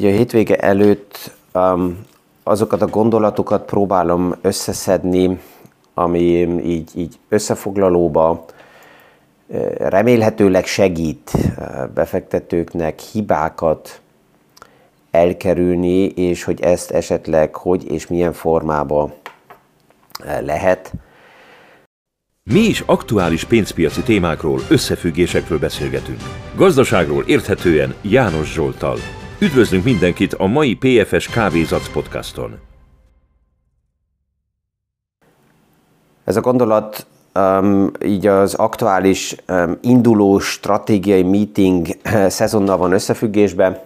Így a hétvége előtt um, azokat a gondolatokat próbálom összeszedni, ami így, így összefoglalóba remélhetőleg segít befektetőknek hibákat elkerülni, és hogy ezt esetleg hogy és milyen formába lehet. Mi is aktuális pénzpiaci témákról, összefüggésekről beszélgetünk. Gazdaságról érthetően János Zsoltal. Üdvözlünk mindenkit a mai PFS Kávézac podcaston. Ez a gondolat um, így az aktuális um, induló stratégiai meeting szezonnal van összefüggésben.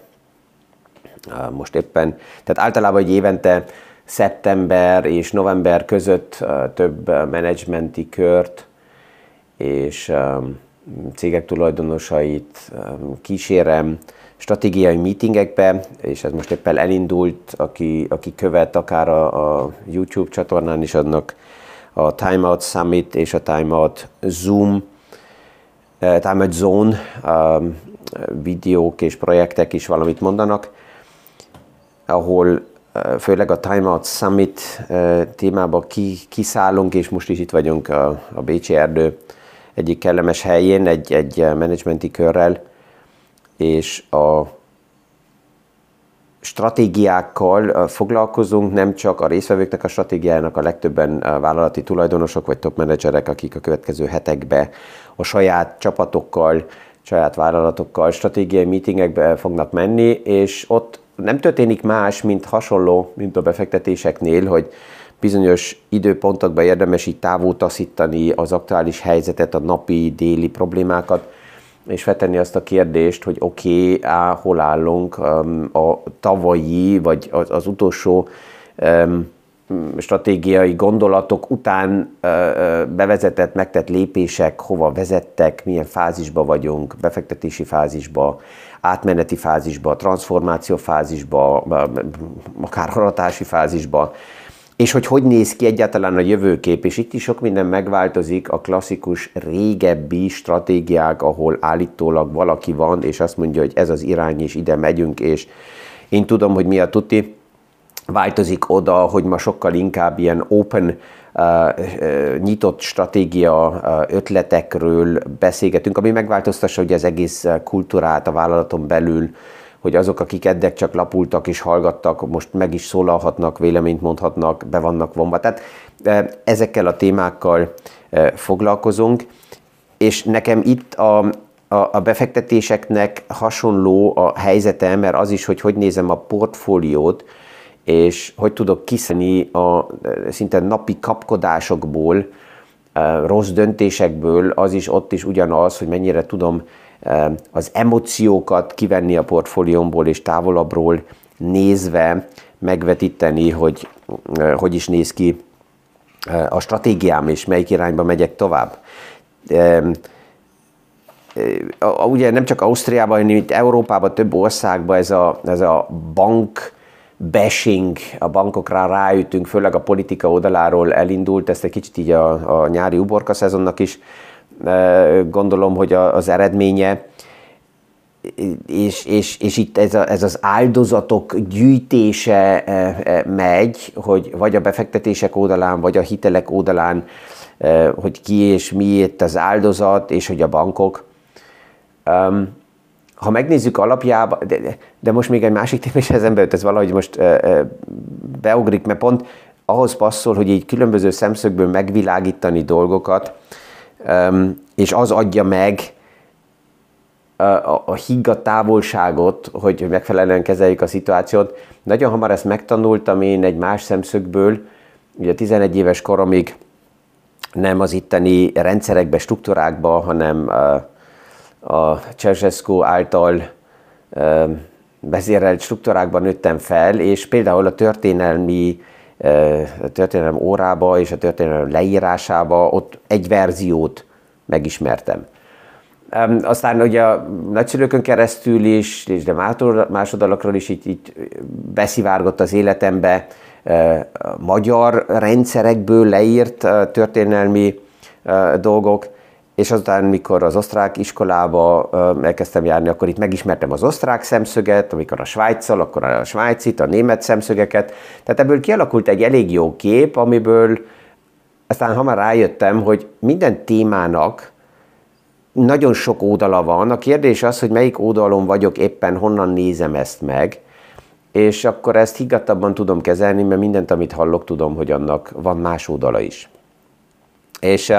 Uh, most éppen, tehát általában egy évente szeptember és november között uh, több uh, menedzsmenti kört és um, cégek tulajdonosait um, kísérem stratégiai meetingekbe, és ez most éppen elindult, aki, aki követ akár a, a YouTube csatornán is, annak a Timeout Summit és a Timeout Zoom, uh, Timeout Zone um, videók és projektek is valamit mondanak, ahol főleg a Time Out Summit témába kiszállunk, és most is itt vagyunk a, a Bécsi Erdő egyik kellemes helyén, egy, egy menedzsmenti körrel, és a stratégiákkal foglalkozunk, nem csak a részvevőknek a stratégiájának, a legtöbben vállalati tulajdonosok vagy top menedzserek, akik a következő hetekbe a saját csapatokkal, saját vállalatokkal stratégiai meetingekbe fognak menni, és ott nem történik más, mint hasonló, mint a befektetéseknél, hogy bizonyos időpontokban érdemes így távol taszítani az aktuális helyzetet, a napi, déli problémákat, és feltenni azt a kérdést, hogy oké, okay, á, hol állunk a tavalyi, vagy az, az utolsó stratégiai gondolatok után bevezetett, megtett lépések hova vezettek, milyen fázisba vagyunk, befektetési fázisba, átmeneti fázisba, transformáció fázisba, akár haratási fázisba, és hogy hogy néz ki egyáltalán a jövőkép, és itt is sok minden megváltozik, a klasszikus régebbi stratégiák, ahol állítólag valaki van, és azt mondja, hogy ez az irány, és ide megyünk, és én tudom, hogy mi a tuti, változik oda, hogy ma sokkal inkább ilyen open nyitott stratégia ötletekről beszélgetünk, ami megváltoztassa ugye az egész kultúrát a vállalaton belül, hogy azok, akik eddig csak lapultak és hallgattak, most meg is szólalhatnak, véleményt mondhatnak, be vannak vonva. Tehát ezekkel a témákkal foglalkozunk, és nekem itt a, a, befektetéseknek hasonló a helyzete, mert az is, hogy hogy nézem a portfóliót, és hogy tudok kiszedni a szinte napi kapkodásokból, rossz döntésekből, az is ott is ugyanaz, hogy mennyire tudom az emóciókat kivenni a portfóliómból és távolabbról nézve megvetíteni, hogy hogy is néz ki a stratégiám, és melyik irányba megyek tovább. Ugye nem csak Ausztriában, hanem itt Európában, több országban ez a, ez a bank bashing a bankokra ráütünk, főleg a politika oldaláról elindult, ezt egy kicsit így a, a nyári uborka szezonnak is gondolom, hogy az eredménye, és, és, és itt ez, a, ez az áldozatok gyűjtése megy, hogy vagy a befektetések oldalán, vagy a hitelek oldalán, hogy ki és miért az áldozat, és hogy a bankok. Ha megnézzük alapjába, de, de most még egy másik téma is jut, ez valahogy most beugrik, mert pont ahhoz passzol, hogy így különböző szemszögből megvilágítani dolgokat, és az adja meg a, a, a távolságot, hogy megfelelően kezeljük a szituációt. Nagyon hamar ezt megtanultam én egy más szemszögből, ugye 11 éves koromig nem az itteni rendszerekbe, struktúrákba, hanem a Ceausescu által vezérelt struktúrákban nőttem fel, és például a történelmi a történelem órába és a történelem leírásába ott egy verziót megismertem. Aztán ugye a nagyszülőkön keresztül is, és de másodalakról is így, így beszivárgott az életembe magyar rendszerekből leírt történelmi dolgok, és azután, mikor az osztrák iskolába elkezdtem járni, akkor itt megismertem az osztrák szemszöget, amikor a Svájccal, akkor a svájcit, a német szemszögeket. Tehát ebből kialakult egy elég jó kép, amiből aztán hamar rájöttem, hogy minden témának nagyon sok oldala van. A kérdés az, hogy melyik oldalon vagyok éppen, honnan nézem ezt meg, és akkor ezt higgadtabban tudom kezelni, mert mindent, amit hallok, tudom, hogy annak van más oldala is. És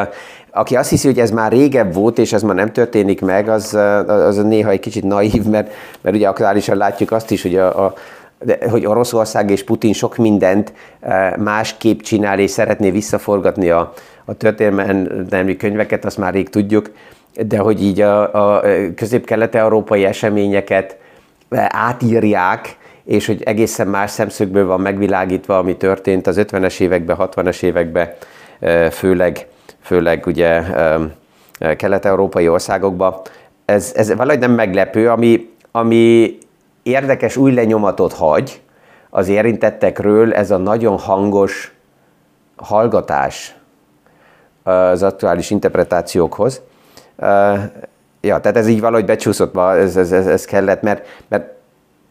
aki azt hiszi, hogy ez már régebb volt, és ez már nem történik meg, az, az néha egy kicsit naív, mert, mert ugye aktuálisan látjuk azt is, hogy a, a de, hogy Oroszország és Putin sok mindent másképp csinál, és szeretné visszaforgatni a, a történelmi könyveket, azt már rég tudjuk, de hogy így a, a közép-kelet-európai eseményeket átírják, és hogy egészen más szemszögből van megvilágítva, ami történt az 50-es években, 60-es években, főleg főleg ugye kelet-európai országokban. Ez, ez valahogy nem meglepő, ami, ami érdekes új lenyomatot hagy az érintettekről, ez a nagyon hangos hallgatás az aktuális interpretációkhoz. Ja, tehát ez így valahogy becsúszott, ez, ez, ez, ez kellett, mert, mert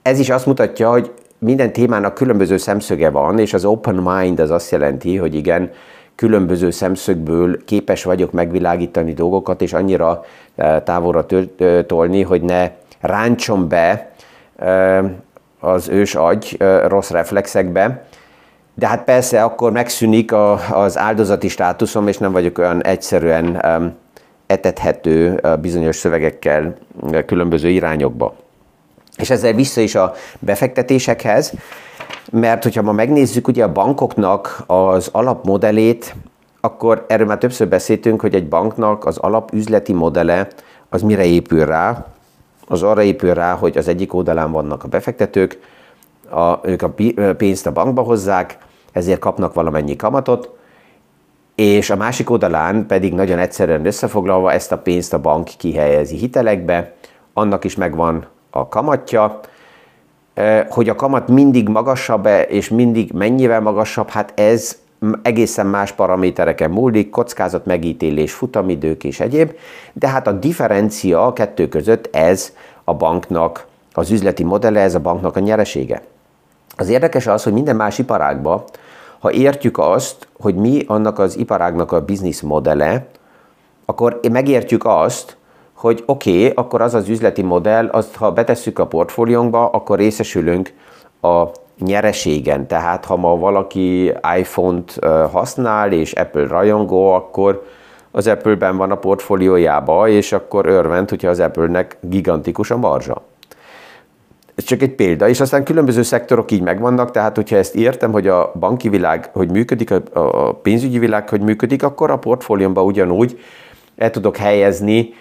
ez is azt mutatja, hogy minden témának különböző szemszöge van, és az open mind az azt jelenti, hogy igen, különböző szemszögből képes vagyok megvilágítani dolgokat, és annyira eh, távolra tolni, hogy ne ráncsom be eh, az ős agy rossz reflexekbe, de hát persze akkor megszűnik az áldozati státuszom, és nem vagyok olyan egyszerűen etethető bizonyos szövegekkel különböző irányokba. És ezzel vissza is a befektetésekhez, mert hogyha ma megnézzük ugye a bankoknak az alapmodellét, akkor erről már többször beszéltünk, hogy egy banknak az alapüzleti modele az mire épül rá? Az arra épül rá, hogy az egyik oldalán vannak a befektetők, a, ők a pénzt a bankba hozzák, ezért kapnak valamennyi kamatot, és a másik oldalán pedig nagyon egyszerűen összefoglalva ezt a pénzt a bank kihelyezi hitelekbe, annak is megvan a kamatja, hogy a kamat mindig magasabb -e, és mindig mennyivel magasabb, hát ez egészen más paramétereken múlik, kockázat megítélés, futamidők és egyéb, de hát a differencia a kettő között ez a banknak az üzleti modelle, ez a banknak a nyeresége. Az érdekes az, hogy minden más iparágban, ha értjük azt, hogy mi annak az iparágnak a biznisz modelle, akkor megértjük azt, hogy oké, okay, akkor az az üzleti modell, azt ha betesszük a portfóliónkba, akkor részesülünk a nyereségen. Tehát ha ma valaki iPhone-t használ és Apple rajongó, akkor az Apple-ben van a portfóliójába, és akkor örvend, hogyha az Apple-nek gigantikus a marzsa. Ez csak egy példa, és aztán különböző szektorok így megvannak, tehát hogyha ezt értem, hogy a banki világ hogy működik, a pénzügyi világ hogy működik, akkor a portfóliómban ugyanúgy el tudok helyezni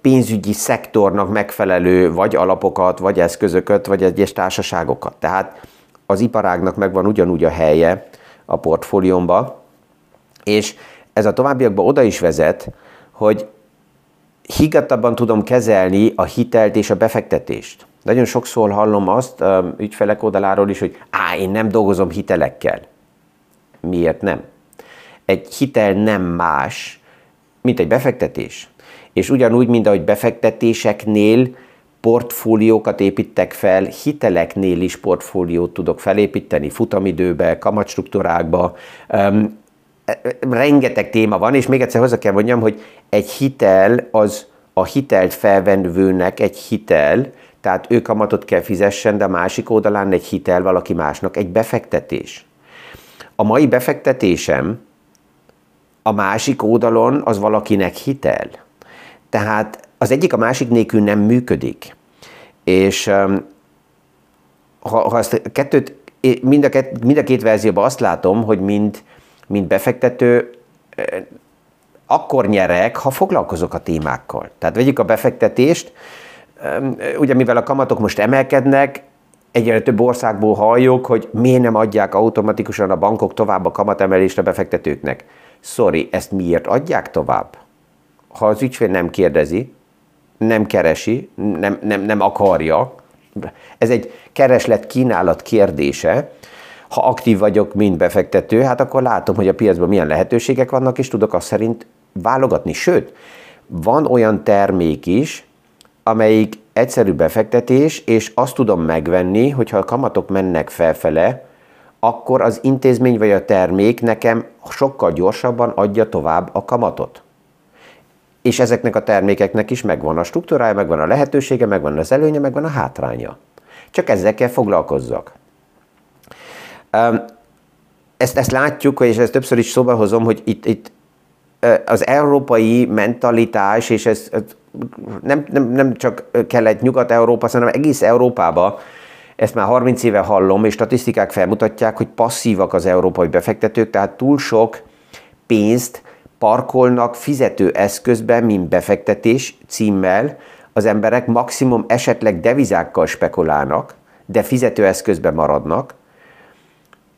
pénzügyi szektornak megfelelő vagy alapokat, vagy eszközöket, vagy egyes társaságokat. Tehát az iparágnak megvan ugyanúgy a helye a portfóliómba, és ez a továbbiakban oda is vezet, hogy higgadtabban tudom kezelni a hitelt és a befektetést. Nagyon sokszor hallom azt ügyfelek oldaláról is, hogy á, én nem dolgozom hitelekkel. Miért nem? Egy hitel nem más, mint egy befektetés és ugyanúgy, mint ahogy befektetéseknél portfóliókat építek fel, hiteleknél is portfóliót tudok felépíteni, futamidőbe, kamatstruktúrákba, um, rengeteg téma van, és még egyszer hozzá kell mondjam, hogy egy hitel az a hitelt felvendőnek egy hitel, tehát ő kamatot kell fizessen, de a másik oldalán egy hitel valaki másnak egy befektetés. A mai befektetésem a másik oldalon az valakinek hitel. Tehát az egyik a másik nélkül nem működik. És ha, ha ezt a kettőt, mind a, két, mind a két verzióban azt látom, hogy mind, mind befektető akkor nyerek, ha foglalkozok a témákkal. Tehát vegyük a befektetést, ugye mivel a kamatok most emelkednek, egyre több országból halljuk, hogy miért nem adják automatikusan a bankok tovább a kamatemelést a befektetőknek. Sorry, ezt miért adják tovább? Ha az ügyfél nem kérdezi, nem keresi, nem, nem, nem akarja, ez egy kereslet-kínálat kérdése, ha aktív vagyok, mint befektető, hát akkor látom, hogy a piacban milyen lehetőségek vannak, és tudok azt szerint válogatni. Sőt, van olyan termék is, amelyik egyszerű befektetés, és azt tudom megvenni, hogyha a kamatok mennek felfele, akkor az intézmény vagy a termék nekem sokkal gyorsabban adja tovább a kamatot. És ezeknek a termékeknek is megvan a struktúrája, megvan a lehetősége, megvan az előnye, megvan a hátránya. Csak ezzel kell foglalkozzak. Ezt, ezt látjuk, és ezt többször is szóba hozom, hogy itt, itt az európai mentalitás, és ez nem, nem, nem csak kelet-nyugat-európa, hanem egész Európába, ezt már 30 éve hallom, és statisztikák felmutatják, hogy passzívak az európai befektetők, tehát túl sok pénzt parkolnak fizető eszközben, mint befektetés címmel, az emberek maximum esetleg devizákkal spekulálnak, de fizetőeszközben maradnak,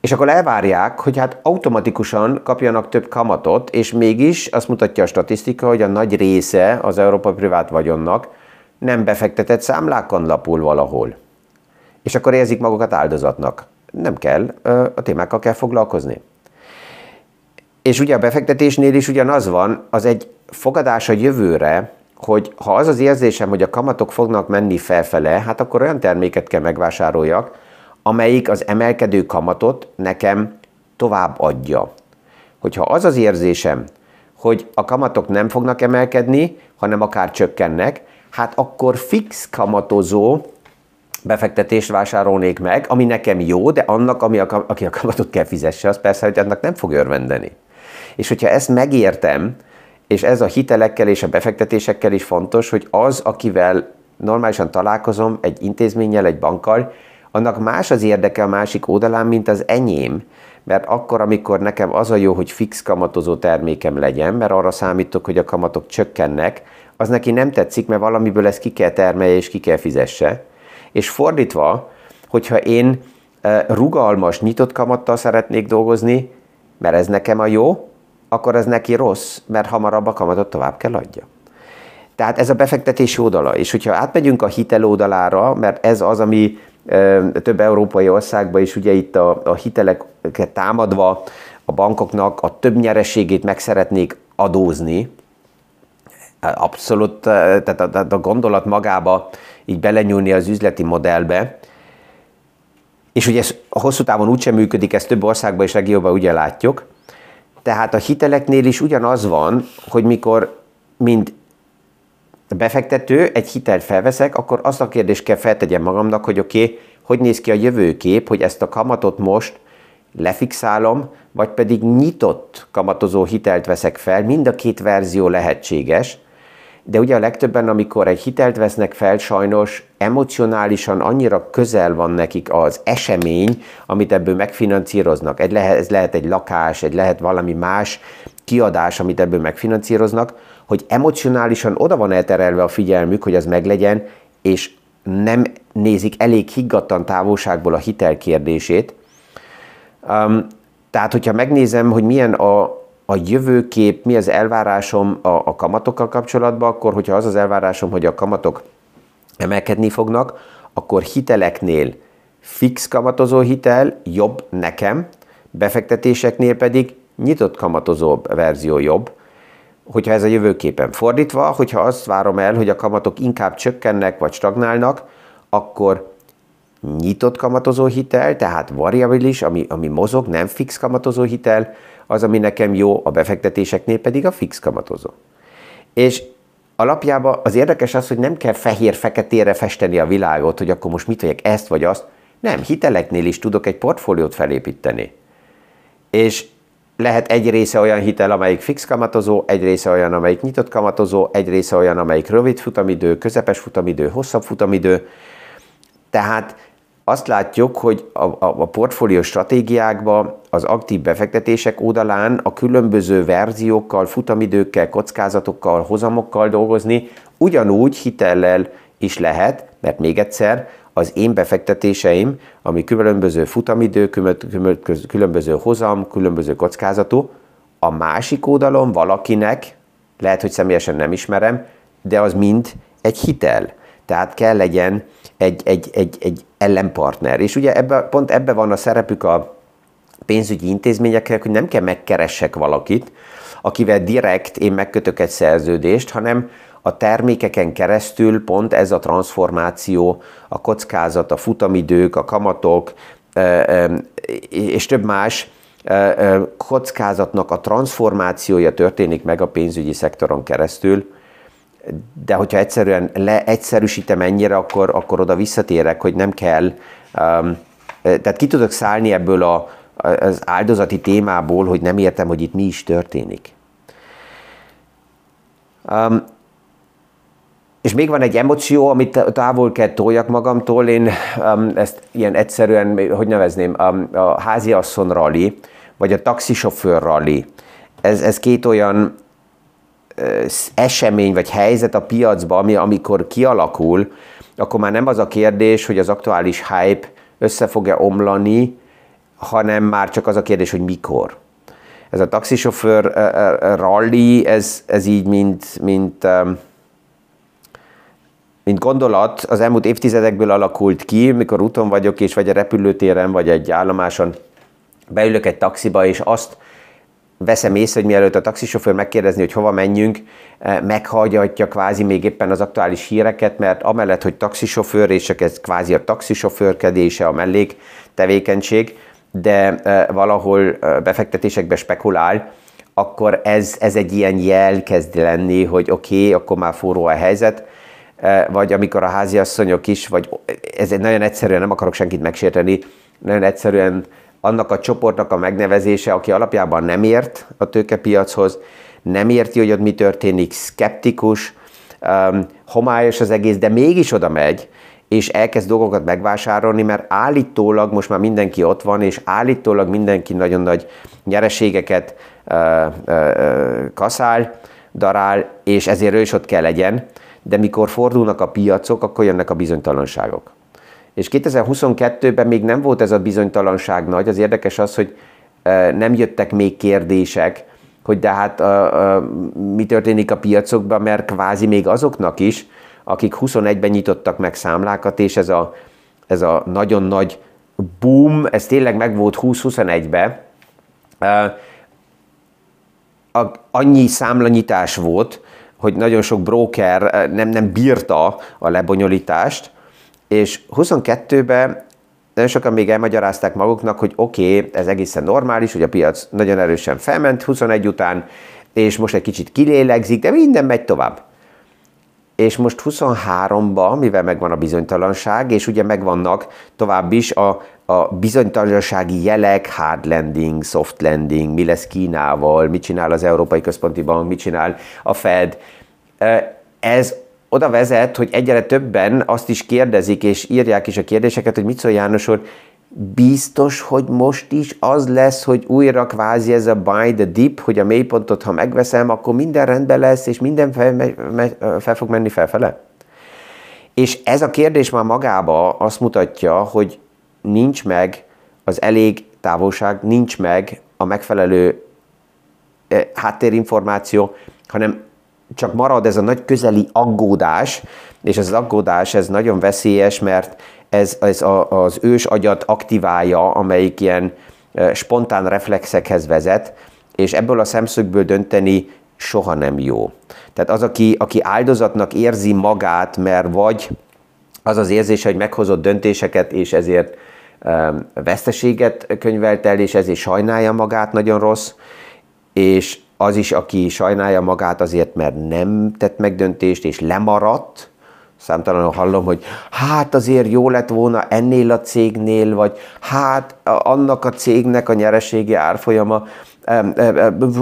és akkor elvárják, hogy hát automatikusan kapjanak több kamatot, és mégis azt mutatja a statisztika, hogy a nagy része az európai privát vagyonnak nem befektetett számlákon lapul valahol. És akkor érzik magukat áldozatnak. Nem kell, a témákkal kell foglalkozni. És ugye a befektetésnél is ugyanaz van, az egy fogadás a jövőre, hogy ha az az érzésem, hogy a kamatok fognak menni felfele, hát akkor olyan terméket kell megvásároljak, amelyik az emelkedő kamatot nekem tovább adja. Hogyha az az érzésem, hogy a kamatok nem fognak emelkedni, hanem akár csökkennek, hát akkor fix kamatozó befektetést vásárolnék meg, ami nekem jó, de annak, ami a, aki a kamatot kell fizesse, az persze, hogy annak nem fog örvendeni. És hogyha ezt megértem, és ez a hitelekkel és a befektetésekkel is fontos, hogy az, akivel normálisan találkozom, egy intézménnyel, egy bankkal, annak más az érdeke a másik oldalán, mint az enyém. Mert akkor, amikor nekem az a jó, hogy fix kamatozó termékem legyen, mert arra számítok, hogy a kamatok csökkennek, az neki nem tetszik, mert valamiből ezt ki kell termelje és ki kell fizesse. És fordítva, hogyha én eh, rugalmas, nyitott kamattal szeretnék dolgozni, mert ez nekem a jó, akkor ez neki rossz, mert hamarabb a kamatot tovább kell adja. Tehát ez a befektetés oldala. És hogyha átmegyünk a hitel oldalára, mert ez az, ami több európai országban is ugye itt a, a hiteleket támadva a bankoknak a több nyereségét meg szeretnék adózni, abszolút, tehát a, a gondolat magába így belenyúlni az üzleti modellbe, és ugye ez hosszú távon úgysem működik, ez több országban és regióban ugye látjuk, tehát a hiteleknél is ugyanaz van, hogy mikor mind befektető egy hitelt felveszek, akkor azt a kérdést kell feltegyem magamnak, hogy oké, okay, hogy néz ki a jövőkép, hogy ezt a kamatot most lefixálom, vagy pedig nyitott kamatozó hitelt veszek fel, mind a két verzió lehetséges, de ugye a legtöbben, amikor egy hitelt vesznek fel, sajnos emocionálisan annyira közel van nekik az esemény, amit ebből megfinanszíroznak. Egy lehet, ez lehet egy lakás, egy lehet valami más kiadás, amit ebből megfinanszíroznak, hogy emocionálisan oda van elterelve a figyelmük, hogy az meglegyen, és nem nézik elég higgadtan távolságból a hitel kérdését. Um, tehát, hogyha megnézem, hogy milyen a, a jövőkép, mi az elvárásom a, a kamatokkal kapcsolatban, akkor hogyha az az elvárásom, hogy a kamatok emelkedni fognak, akkor hiteleknél fix kamatozó hitel jobb nekem, befektetéseknél pedig nyitott kamatozó verzió jobb, hogyha ez a jövőképen fordítva, hogyha azt várom el, hogy a kamatok inkább csökkennek vagy stagnálnak, akkor nyitott kamatozó hitel, tehát variabilis, ami, ami mozog, nem fix kamatozó hitel, az, ami nekem jó, a befektetéseknél pedig a fix kamatozó. És alapjában az érdekes az, hogy nem kell fehér-feketére festeni a világot, hogy akkor most mit vegyek, ezt vagy azt. Nem, hiteleknél is tudok egy portfóliót felépíteni. És lehet egy része olyan hitel, amelyik fix kamatozó, egy része olyan, amelyik nyitott kamatozó, egy része olyan, amelyik rövid futamidő, közepes futamidő, hosszabb futamidő. Tehát azt látjuk, hogy a, a, a portfólió stratégiákban az aktív befektetések oldalán a különböző verziókkal, futamidőkkel, kockázatokkal, hozamokkal dolgozni, ugyanúgy hitellel is lehet, mert még egyszer, az én befektetéseim, ami különböző futamidő, különböző hozam, különböző kockázatú, a másik oldalon valakinek, lehet, hogy személyesen nem ismerem, de az mind egy hitel. Tehát kell legyen egy, egy, egy, egy ellenpartner. És ugye ebbe, pont ebbe van a szerepük a pénzügyi intézményeknek, hogy nem kell megkeressek valakit, akivel direkt én megkötök egy szerződést, hanem a termékeken keresztül pont ez a transformáció, a kockázat, a futamidők, a kamatok és több más kockázatnak a transformációja történik meg a pénzügyi szektoron keresztül, de hogyha egyszerűen leegyszerűsítem ennyire, akkor, akkor oda visszatérek, hogy nem kell, um, tehát ki tudok szállni ebből a, az áldozati témából, hogy nem értem, hogy itt mi is történik. Um, és még van egy emoció, amit távol kell toljak magamtól, én um, ezt ilyen egyszerűen, hogy nevezném, um, a háziasszony rally, vagy a taxisofőr rally. Ez, ez két olyan esemény vagy helyzet a piacban, ami amikor kialakul, akkor már nem az a kérdés, hogy az aktuális hype össze fog-e omlani, hanem már csak az a kérdés, hogy mikor. Ez a taxisofőr rally, ez, ez így, mint, mint mint gondolat az elmúlt évtizedekből alakult ki, mikor úton vagyok, és vagy a repülőtéren, vagy egy állomáson beülök egy taxiba, és azt veszem észre, hogy mielőtt a taxisofőr megkérdezni, hogy hova menjünk, eh, meghagyatja kvázi még éppen az aktuális híreket, mert amellett, hogy taxisofőr, és csak ez kvázi a taxisofőrkedése a mellék tevékenység, de eh, valahol eh, befektetésekbe spekulál, akkor ez, ez egy ilyen jel kezd lenni, hogy oké, okay, akkor már forró a helyzet, vagy amikor a háziasszonyok is, vagy ez egy nagyon egyszerűen, nem akarok senkit megsérteni, nagyon egyszerűen annak a csoportnak a megnevezése, aki alapjában nem ért a tőkepiachoz, nem érti, hogy ott mi történik, skeptikus, homályos az egész, de mégis oda megy, és elkezd dolgokat megvásárolni, mert állítólag most már mindenki ott van, és állítólag mindenki nagyon nagy nyereségeket uh, uh, kaszál, darál, és ezért ő is ott kell legyen de mikor fordulnak a piacok, akkor jönnek a bizonytalanságok. És 2022-ben még nem volt ez a bizonytalanság nagy, az érdekes az, hogy nem jöttek még kérdések, hogy de hát a, a, mi történik a piacokban, mert kvázi még azoknak is, akik 21-ben nyitottak meg számlákat, és ez a, ez a nagyon nagy boom, ez tényleg meg volt 20-21-ben, annyi számlanyitás volt, hogy nagyon sok broker nem, nem bírta a lebonyolítást, és 22-ben nagyon sokan még elmagyarázták maguknak, hogy oké, okay, ez egészen normális, hogy a piac nagyon erősen felment 21 után, és most egy kicsit kilélegzik, de minden megy tovább. És most 23-ban, mivel megvan a bizonytalanság, és ugye megvannak tovább is a, a bizonytalansági jelek, hard landing, soft landing, mi lesz Kínával, mit csinál az Európai Központi Bank, mit csinál a Fed. Ez oda vezet, hogy egyre többen azt is kérdezik, és írják is a kérdéseket, hogy mit szól János úr, biztos, hogy most is az lesz, hogy újra kvázi ez a buy the dip, hogy a mélypontot, ha megveszem, akkor minden rendben lesz, és minden fel, fel fog menni felfele? És ez a kérdés már magába azt mutatja, hogy nincs meg az elég távolság, nincs meg a megfelelő eh, háttérinformáció, hanem csak marad ez a nagy közeli aggódás, és ez az aggódás ez nagyon veszélyes, mert ez, ez a, az ős agyat aktiválja, amelyik ilyen spontán reflexekhez vezet, és ebből a szemszögből dönteni soha nem jó. Tehát az, aki, aki áldozatnak érzi magát, mert vagy az az érzése, hogy meghozott döntéseket, és ezért veszteséget könyvelt el, és ezért sajnálja magát nagyon rossz, és az is, aki sajnálja magát azért, mert nem tett megdöntést, és lemaradt, számtalanul hallom, hogy hát azért jó lett volna ennél a cégnél, vagy hát annak a cégnek a nyereségi árfolyama,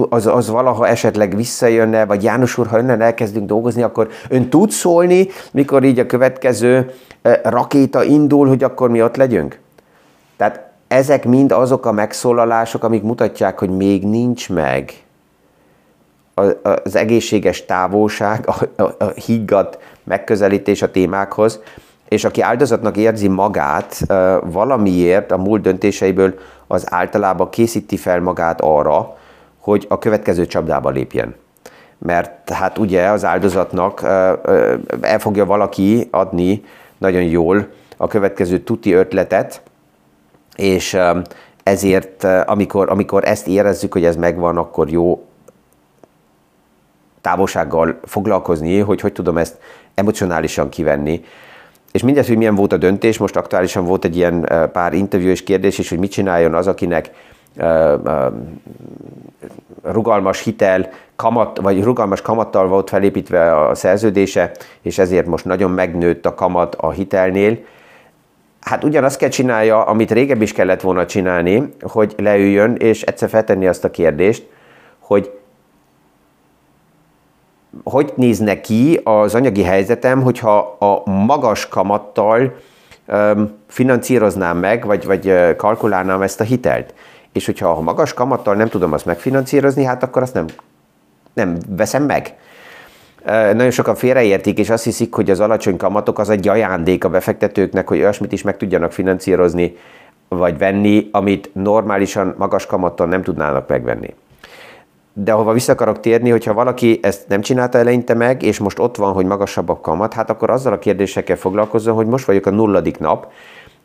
az, az valaha esetleg visszajönne, vagy János úr, ha önnen elkezdünk dolgozni, akkor ön tud szólni, mikor így a következő rakéta indul, hogy akkor mi ott legyünk? Tehát ezek mind azok a megszólalások, amik mutatják, hogy még nincs meg az egészséges távolság, a, a, a higgadt megközelítés a témákhoz, és aki áldozatnak érzi magát valamiért a múlt döntéseiből, az általában készíti fel magát arra, hogy a következő csapdába lépjen. Mert hát ugye az áldozatnak el fogja valaki adni nagyon jól a következő tuti ötletet, és ezért amikor, amikor ezt érezzük, hogy ez megvan, akkor jó távolsággal foglalkozni, hogy hogy tudom ezt emocionálisan kivenni. És mindez, hogy milyen volt a döntés, most aktuálisan volt egy ilyen pár interjú és kérdés is, hogy mit csináljon az, akinek rugalmas hitel, kamat, vagy rugalmas kamattal volt felépítve a szerződése, és ezért most nagyon megnőtt a kamat a hitelnél. Hát ugyanazt kell csinálja, amit régebb is kellett volna csinálni, hogy leüljön, és egyszer feltenni azt a kérdést, hogy hogy nézne ki az anyagi helyzetem, hogyha a magas kamattal finanszíroznám meg, vagy, vagy kalkulálnám ezt a hitelt. És hogyha a magas kamattal nem tudom azt megfinanszírozni, hát akkor azt nem, nem veszem meg. Nagyon sokan félreértik, és azt hiszik, hogy az alacsony kamatok az egy ajándék a befektetőknek, hogy olyasmit is meg tudjanak finanszírozni, vagy venni, amit normálisan magas kamattal nem tudnának megvenni. De ahova vissza akarok térni, hogyha valaki ezt nem csinálta eleinte meg, és most ott van, hogy magasabb a kamat, hát akkor azzal a kérdésekkel foglalkozzon, hogy most vagyok a nulladik nap,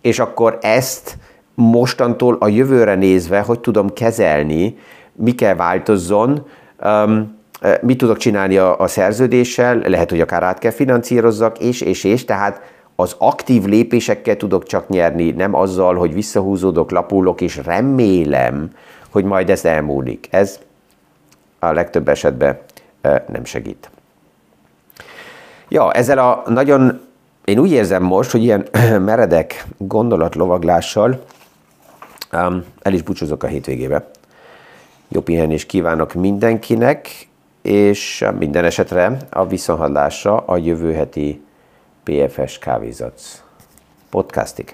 és akkor ezt mostantól a jövőre nézve, hogy tudom kezelni, mi kell változzon, um, mit tudok csinálni a, a szerződéssel, lehet, hogy akár át kell finanszírozzak, és, és, és, tehát az aktív lépésekkel tudok csak nyerni, nem azzal, hogy visszahúzódok, lapulok, és remélem, hogy majd ez elmúlik. Ez a legtöbb esetben nem segít. Ja, ezzel a nagyon, én úgy érzem most, hogy ilyen meredek gondolatlovaglással um, el is búcsúzok a hétvégébe. Jó pihenést kívánok mindenkinek, és minden esetre a viszonhallásra a jövő heti PFS Kávézac podcastig.